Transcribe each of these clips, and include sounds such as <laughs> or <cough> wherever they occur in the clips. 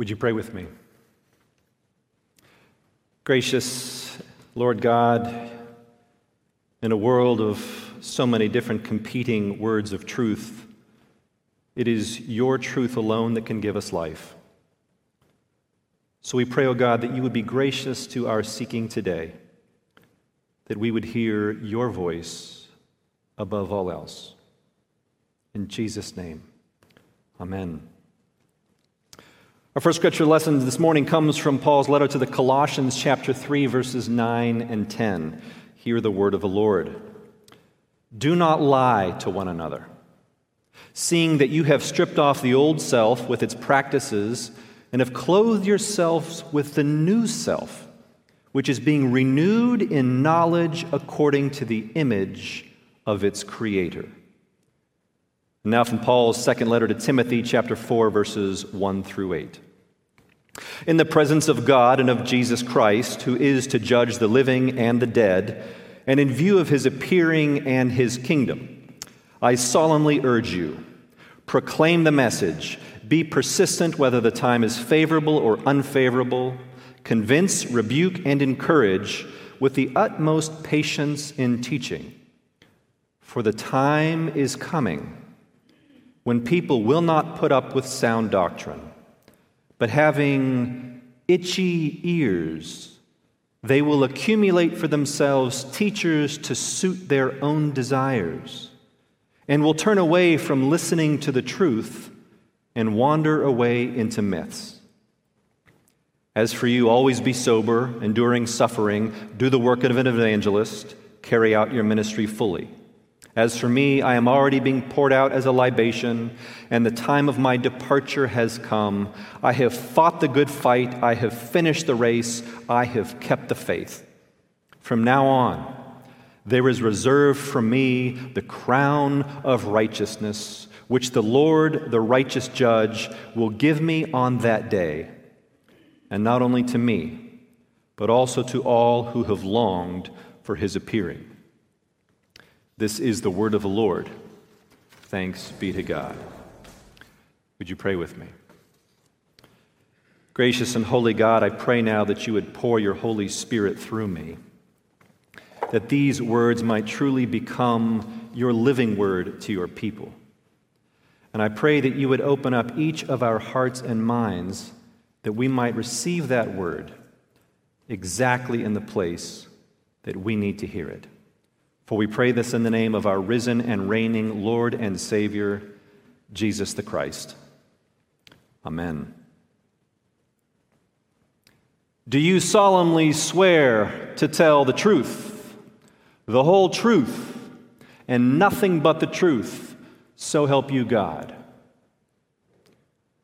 Would you pray with me? Gracious Lord God, in a world of so many different competing words of truth, it is your truth alone that can give us life. So we pray, O oh God, that you would be gracious to our seeking today, that we would hear your voice above all else. In Jesus' name, amen. Our first scripture lesson this morning comes from Paul's letter to the Colossians, chapter 3, verses 9 and 10. Hear the word of the Lord. Do not lie to one another, seeing that you have stripped off the old self with its practices and have clothed yourselves with the new self, which is being renewed in knowledge according to the image of its creator. Now, from Paul's second letter to Timothy, chapter 4, verses 1 through 8. In the presence of God and of Jesus Christ, who is to judge the living and the dead, and in view of his appearing and his kingdom, I solemnly urge you proclaim the message, be persistent whether the time is favorable or unfavorable, convince, rebuke, and encourage with the utmost patience in teaching. For the time is coming when people will not put up with sound doctrine, but having itchy ears, they will accumulate for themselves teachers to suit their own desires, and will turn away from listening to the truth and wander away into myths. As for you, always be sober, enduring suffering, do the work of an evangelist, carry out your ministry fully. As for me, I am already being poured out as a libation, and the time of my departure has come. I have fought the good fight, I have finished the race, I have kept the faith. From now on, there is reserved for me the crown of righteousness, which the Lord, the righteous judge, will give me on that day, and not only to me, but also to all who have longed for his appearing. This is the word of the Lord. Thanks be to God. Would you pray with me? Gracious and holy God, I pray now that you would pour your Holy Spirit through me, that these words might truly become your living word to your people. And I pray that you would open up each of our hearts and minds that we might receive that word exactly in the place that we need to hear it. For we pray this in the name of our risen and reigning Lord and Savior, Jesus the Christ. Amen. Do you solemnly swear to tell the truth, the whole truth, and nothing but the truth, so help you God?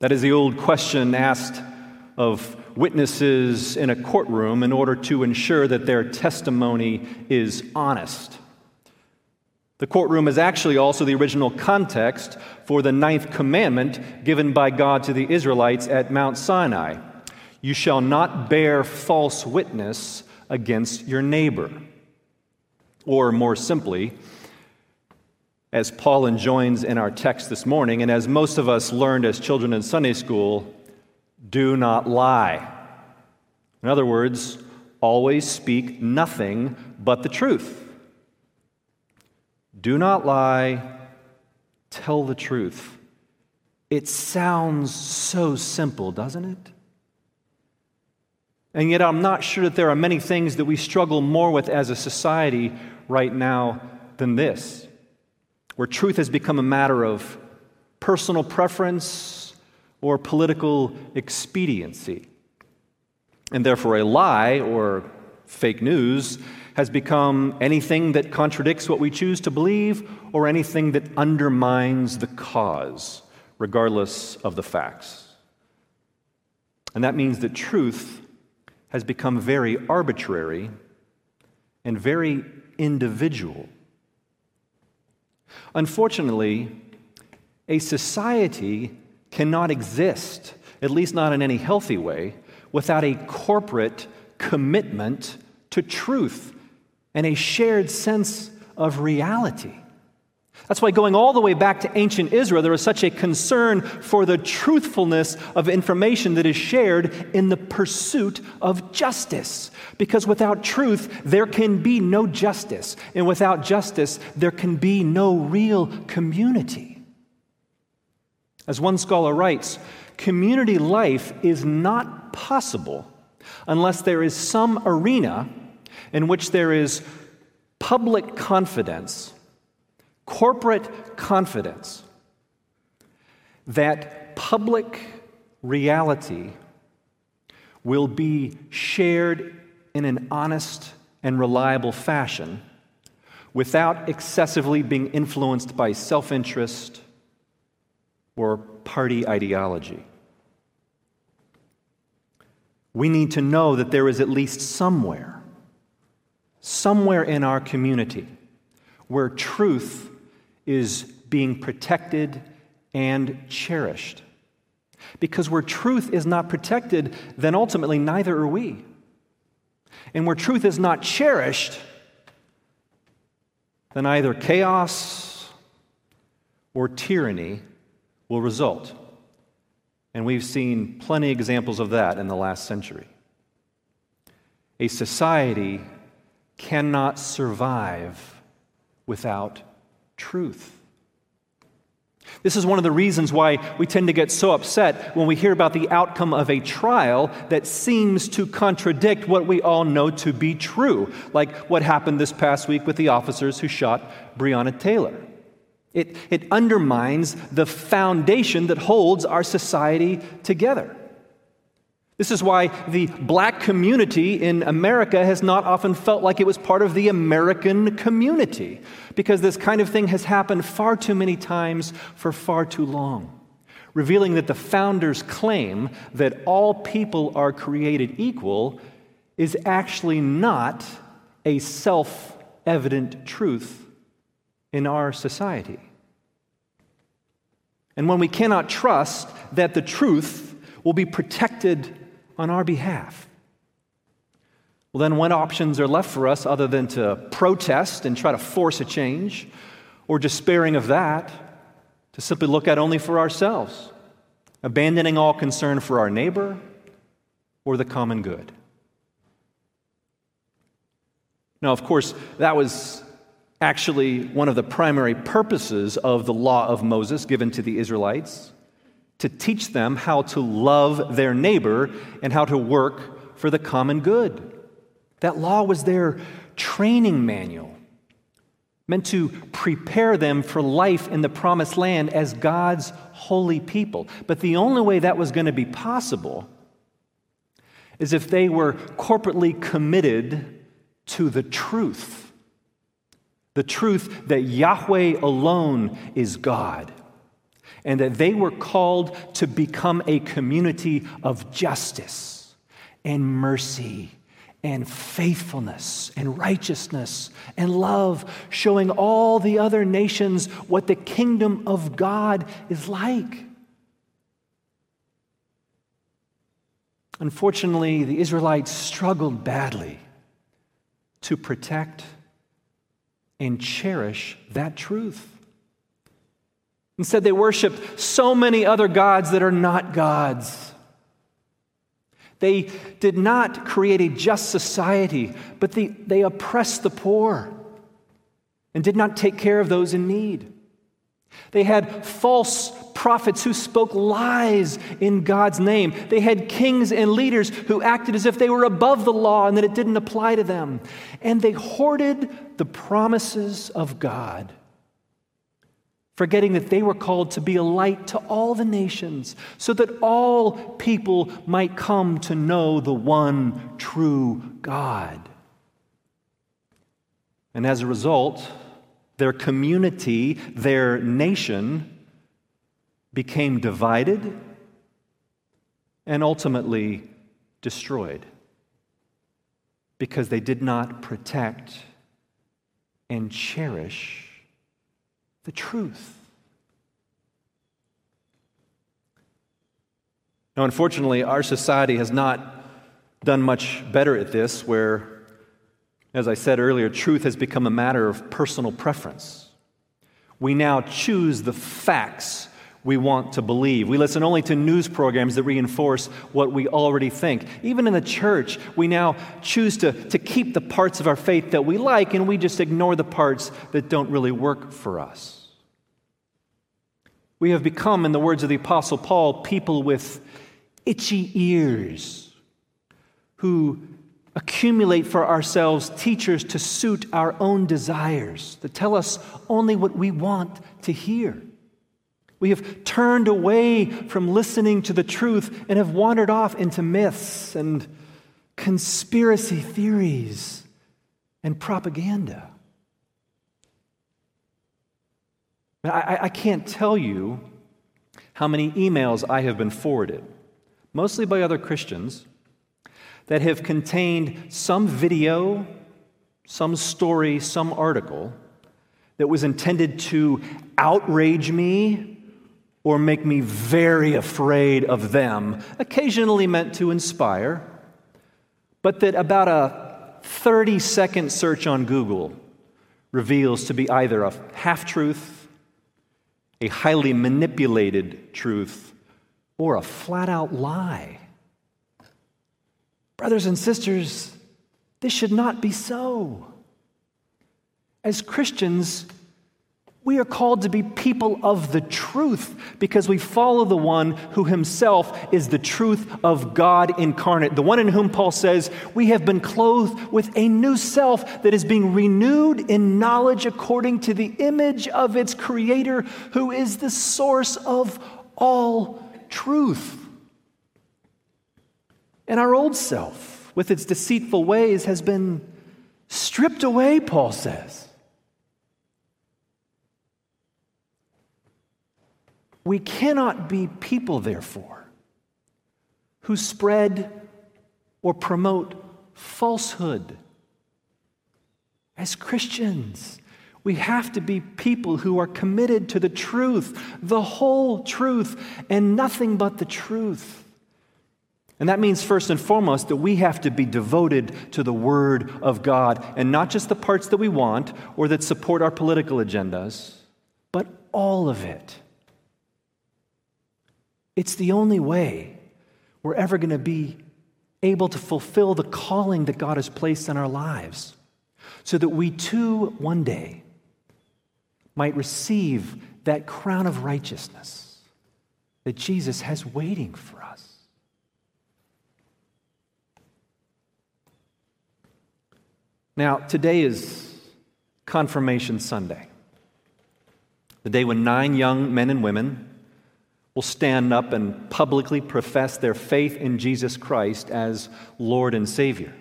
That is the old question asked of witnesses in a courtroom in order to ensure that their testimony is honest. The courtroom is actually also the original context for the ninth commandment given by God to the Israelites at Mount Sinai You shall not bear false witness against your neighbor. Or more simply, as Paul enjoins in our text this morning, and as most of us learned as children in Sunday school, do not lie. In other words, always speak nothing but the truth. Do not lie, tell the truth. It sounds so simple, doesn't it? And yet, I'm not sure that there are many things that we struggle more with as a society right now than this, where truth has become a matter of personal preference or political expediency. And therefore, a lie or fake news has become anything that contradicts what we choose to believe or anything that undermines the cause, regardless of the facts. And that means that truth has become very arbitrary and very individual. Unfortunately, a society cannot exist, at least not in any healthy way, without a corporate commitment to truth and a shared sense of reality. That's why, going all the way back to ancient Israel, there was such a concern for the truthfulness of information that is shared in the pursuit of justice. Because without truth, there can be no justice. And without justice, there can be no real community. As one scholar writes, community life is not possible unless there is some arena in which there is public confidence corporate confidence that public reality will be shared in an honest and reliable fashion without excessively being influenced by self interest or party ideology. We need to know that there is at least somewhere, somewhere in our community, where truth is being protected and cherished. Because where truth is not protected, then ultimately neither are we. And where truth is not cherished, then either chaos or tyranny will result. And we've seen plenty examples of that in the last century. A society cannot survive without truth. This is one of the reasons why we tend to get so upset when we hear about the outcome of a trial that seems to contradict what we all know to be true, like what happened this past week with the officers who shot Breonna Taylor. It, it undermines the foundation that holds our society together. This is why the black community in America has not often felt like it was part of the American community, because this kind of thing has happened far too many times for far too long, revealing that the founders' claim that all people are created equal is actually not a self evident truth in our society. And when we cannot trust that the truth will be protected on our behalf. Well, then, what options are left for us other than to protest and try to force a change, or despairing of that, to simply look at only for ourselves, abandoning all concern for our neighbor or the common good? Now, of course, that was actually one of the primary purposes of the law of Moses given to the Israelites to teach them how to love their neighbor and how to work for the common good. That law was their training manual, meant to prepare them for life in the promised land as God's holy people. But the only way that was going to be possible is if they were corporately committed to the truth the truth that Yahweh alone is God and that they were called to become a community of justice and mercy and faithfulness and righteousness and love, showing all the other nations what the kingdom of God is like. Unfortunately, the Israelites struggled badly to protect and cherish that truth. Instead, they worship so many other gods that are not gods. They did not create a just society, but they, they oppressed the poor and did not take care of those in need. They had false prophets who spoke lies in God's name. They had kings and leaders who acted as if they were above the law and that it didn't apply to them. And they hoarded the promises of God forgetting that they were called to be a light to all the nations, so that all people might come to know the one true God. And as a result, their community, their nation, became divided and ultimately destroyed because they did not protect and cherish the truth. Now, unfortunately, our society has not done much better at this, where, as I said earlier, truth has become a matter of personal preference. We now choose the facts we want to believe. We listen only to news programs that reinforce what we already think. Even in the church, we now choose to, to keep the parts of our faith that we like and we just ignore the parts that don't really work for us. We have become, in the words of the Apostle Paul, people with itchy ears who accumulate for ourselves teachers to suit our own desires, that tell us only what we want to hear. We have turned away from listening to the truth and have wandered off into myths and conspiracy theories and propaganda. I, I, can't tell you how many emails I have been forwarded, mostly by other Christians, that have contained some video, some story, some article that was intended to outrage me or make me very afraid of them, occasionally meant to inspire, but that about a 30 second search on Google reveals to be either a half truth, a highly manipulated truth, or a flat out lie. Brothers and sisters, this should not be so. As Christians, we are called to be people of the truth because we follow the one who himself is the truth of God incarnate, the one in whom Paul says, We have been clothed with a new self that is being renewed in knowledge according to the image of its creator, who is the source of all truth. And our old self, with its deceitful ways, has been stripped away, Paul says. We cannot be people, therefore, who spread or promote falsehood. As Christians, we have to be people who are committed to the truth, the whole truth, and nothing but the truth. And that means, first and foremost, that we have to be devoted to the Word of God, and not just the parts that we want or that support our political agendas, but all of it. It's the only way we're ever going to be able to fulfill the calling that God has placed in our lives, so that we too, one day, might receive that crown of righteousness that Jesus has waiting for us. Now, today is Confirmation Sunday, the day when nine young men and women will stand up and publicly profess their faith in Jesus Christ as Lord and Savior.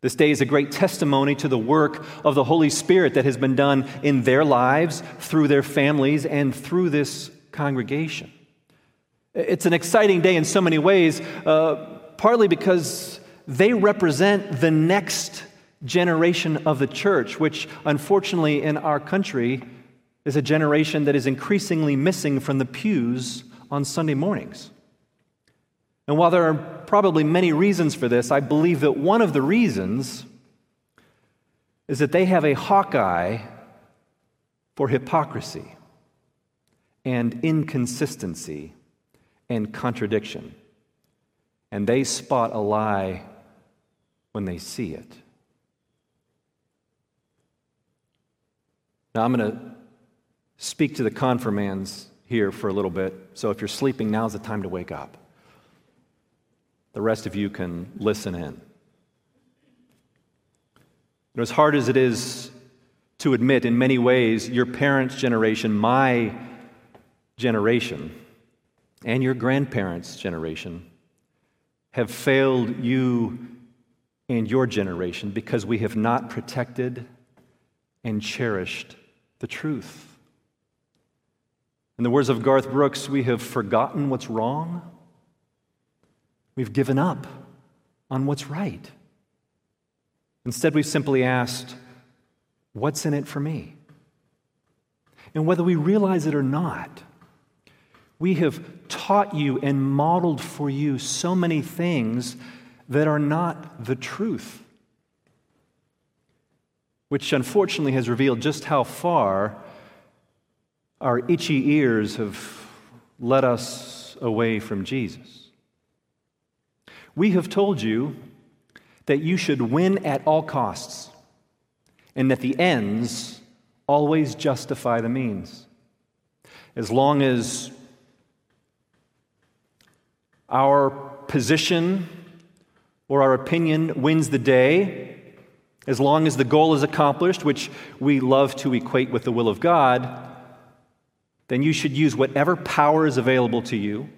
This day is a great testimony to the work of the Holy Spirit that has been done in their lives, through their families, and through this congregation. It's an exciting day in so many ways, uh, partly because they represent the next generation of the church, which unfortunately in our country is a generation that is increasingly missing from the pews on Sunday mornings. And while there are probably many reasons for this, I believe that one of the reasons is that they have a hawkeye for hypocrisy and inconsistency and contradiction. And they spot a lie when they see it. Now, I'm going to speak to the confirmands here for a little bit. So if you're sleeping, now's the time to wake up. The rest of you can listen in. Know, as hard as it is to admit, in many ways, your parents' generation, my generation, and your grandparents' generation have failed you and your generation because we have not protected and cherished the truth. In the words of Garth Brooks, we have forgotten what's wrong. We've given up on what's right. Instead, we've simply asked, What's in it for me? And whether we realize it or not, we have taught you and modeled for you so many things that are not the truth, which unfortunately has revealed just how far our itchy ears have led us away from Jesus. We have told you that you should win at all costs and that the ends always justify the means. As long as our position or our opinion wins the day, as long as the goal is accomplished, which we love to equate with the will of God, then you should use whatever power is available to you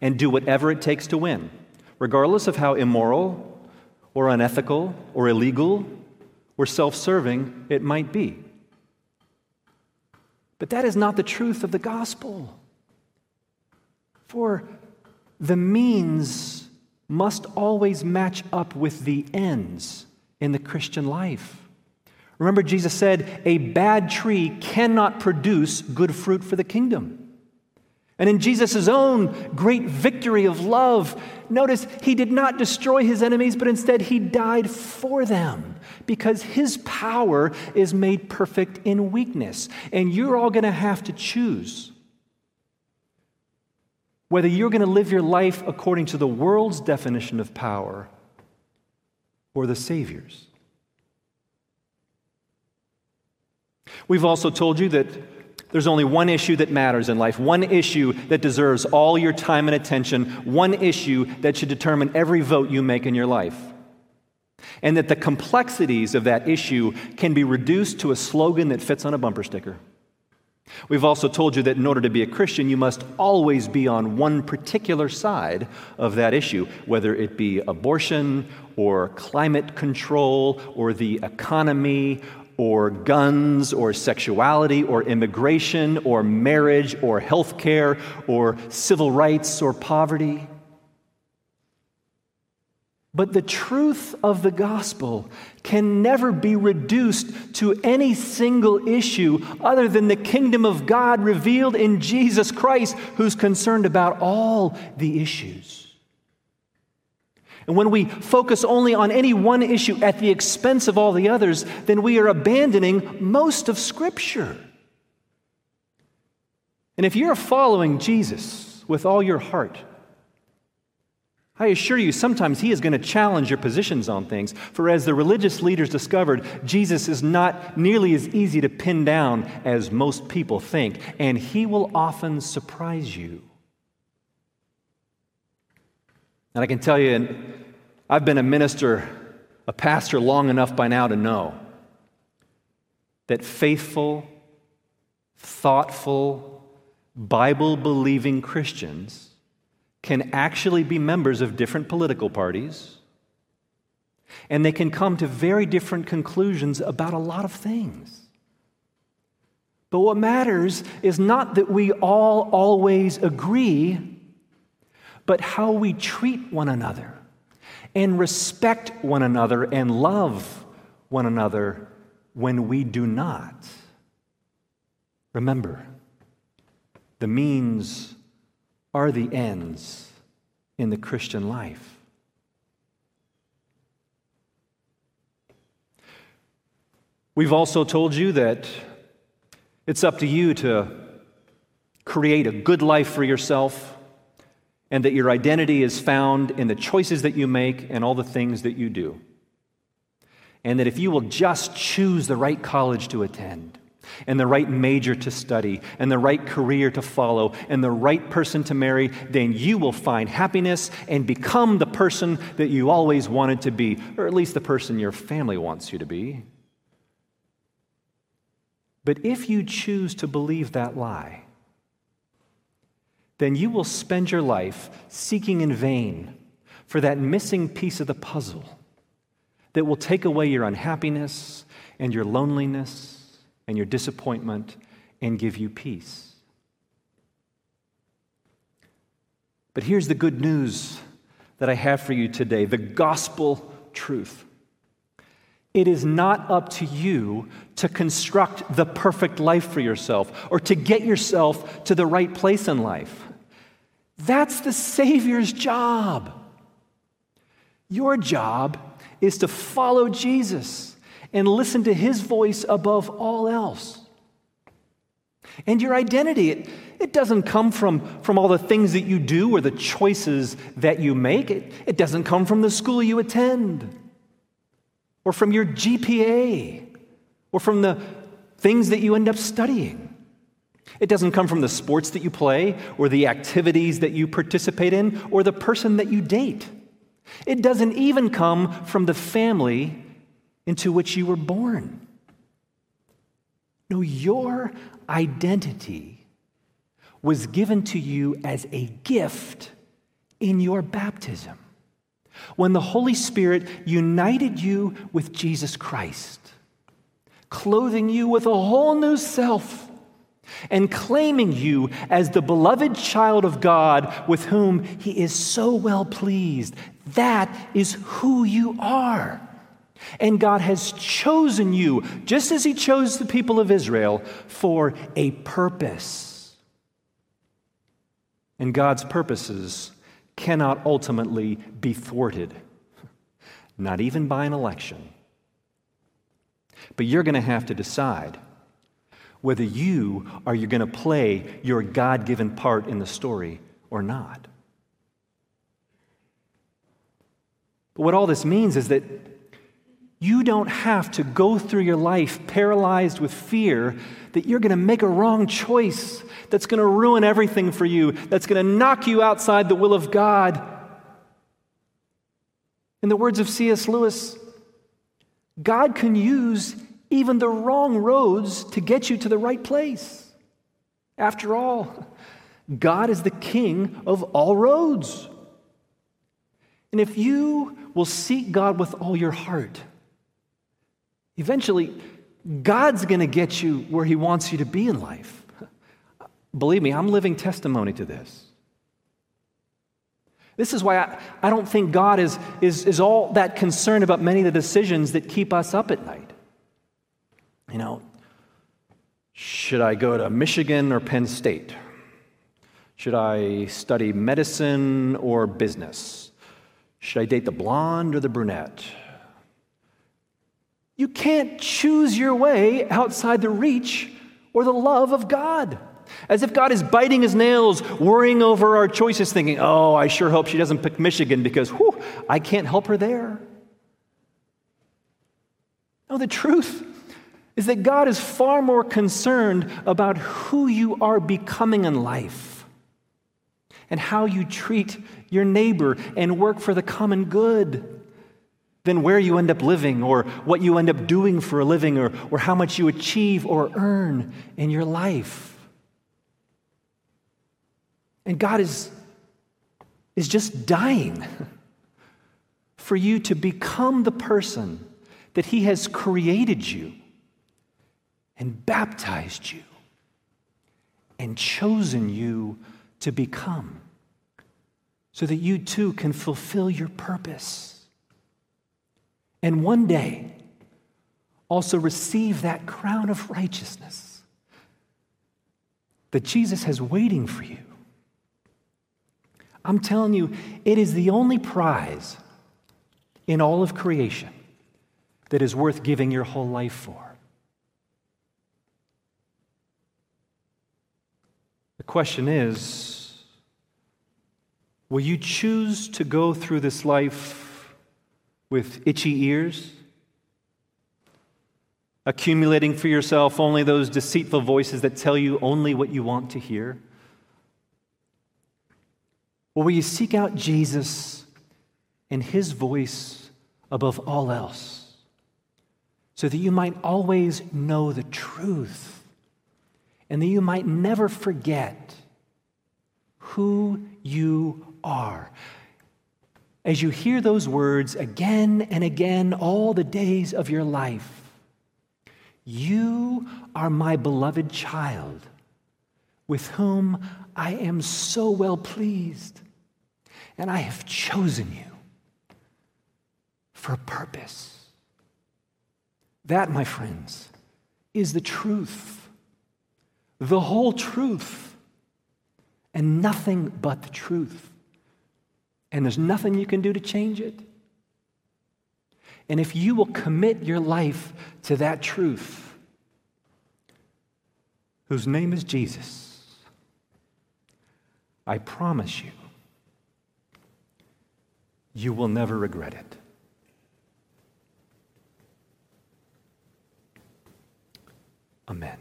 and do whatever it takes to win, regardless of how immoral or unethical or illegal or self serving it might be. But that is not the truth of the gospel. For the means must always match up with the ends in the Christian life. Remember, Jesus said, A bad tree cannot produce good fruit for the kingdom. And in Jesus' own great victory of love, notice he did not destroy his enemies, but instead he died for them because his power is made perfect in weakness. And you're all going to have to choose whether you're going to live your life according to the world's definition of power or the Savior's. We've also told you that there's only one issue that matters in life, one issue that deserves all your time and attention, one issue that should determine every vote you make in your life. And that the complexities of that issue can be reduced to a slogan that fits on a bumper sticker. We've also told you that in order to be a Christian, you must always be on one particular side of that issue, whether it be abortion or climate control or the economy or guns or sexuality or immigration or marriage or healthcare or civil rights or poverty. But the truth of the gospel can never be reduced to any single issue other than the kingdom of God revealed in Jesus Christ, who's concerned about all the issues. And when we focus only on any one issue at the expense of all the others, then we are abandoning most of Scripture. And if you're following Jesus with all your heart, I assure you, sometimes he is going to challenge your positions on things. For as the religious leaders discovered, Jesus is not nearly as easy to pin down as most people think, and he will often surprise you. And I can tell you, I've been a minister, a pastor long enough by now to know that faithful, thoughtful, Bible believing Christians can actually be members of different political parties, and they can come to very different conclusions about a lot of things. But what matters is not that we all always agree, but how we treat one another and respect one another and love one another when we do not. Remember, the means are the ends in the Christian life. We've also told you that it's up to you to create a good life for yourself and that your identity is found in the choices that you make and all the things that you do. And that if you will just choose the right college to attend, and the right major to study, and the right career to follow, and the right person to marry, then you will find happiness and become the person that you always wanted to be, or at least the person your family wants you to be. But if you choose to believe that lie, then you will spend your life seeking in vain for that missing piece of the puzzle that will take away your unhappiness and your loneliness and your disappointment and give you peace. But here's the good news that I have for you today the gospel truth. It is not up to you to construct the perfect life for yourself or to get yourself to the right place in life. That's the Savior's job. Your job is to follow Jesus and listen to his voice above all else. And your identity, it, it doesn't come from, from all the things that you do or the choices that you make. It, it doesn't come from the school you attend or from your GPA or from the things that you end up studying. It doesn't come from the sports that you play or the activities that you participate in or the person that you date. It doesn't even come from the family into which you were born. No, your identity was given to you as a gift in your baptism. When the Holy Spirit united you with Jesus Christ, clothing you with a whole new self and claiming you as the beloved child of God with whom He is so well pleased. That is who you are. And God has chosen you, just as He chose the people of Israel, for a purpose. And God's purposes cannot ultimately be thwarted, not even by an election. But you're going to have to decide whether you are you going to play your God given part in the story or not. But what all this means is that you don't have to go through your life paralyzed with fear that you're going to make a wrong choice that's going to ruin everything for you, that's going to knock you outside the will of God. In the words of C.S. Lewis, God can use even the wrong roads to get you to the right place. After all, God is the king of all roads. And if you will seek God with all your heart, eventually God's going to get you where He wants you to be in life. Believe me, I'm living testimony to this. This is why I, I don't think God is, is, is all that concerned about many of the decisions that keep us up at night. You know, should I go to Michigan or Penn State? Should I study medicine or business? Should I date the blonde or the brunette? You can't choose your way outside the reach or the love of God. As if God is biting his nails, worrying over our choices, thinking, oh, I sure hope she doesn't pick Michigan because, whew, I can't help her there. No, the truth is that God is far more concerned about who you are becoming in life and how you treat your neighbor and work for the common good than where you end up living or what you end up doing for a living or, or how much you achieve or earn in your life. And God is, is just dying <laughs> for you to become the person that He has created you and baptized you and chosen you to become so that you too can fulfill your purpose. And one day, also receive that crown of righteousness that Jesus has waiting for you. I'm telling you, it is the only prize in all of creation that is worth giving your whole life for. The question is will you choose to go through this life with itchy ears? Accumulating for yourself only those deceitful voices that tell you only what you want to hear? Or will you seek out Jesus and his voice above all else so that you might always know the truth? And that you might never forget who you are. As you hear those words again and again all the days of your life, you are my beloved child with whom I am so well pleased, and I have chosen you for a purpose. That, my friends, is the truth the whole truth and nothing but the truth. And there's nothing you can do to change it. And if you will commit your life to that truth, whose name is Jesus, I promise you, you will never regret it. Amen.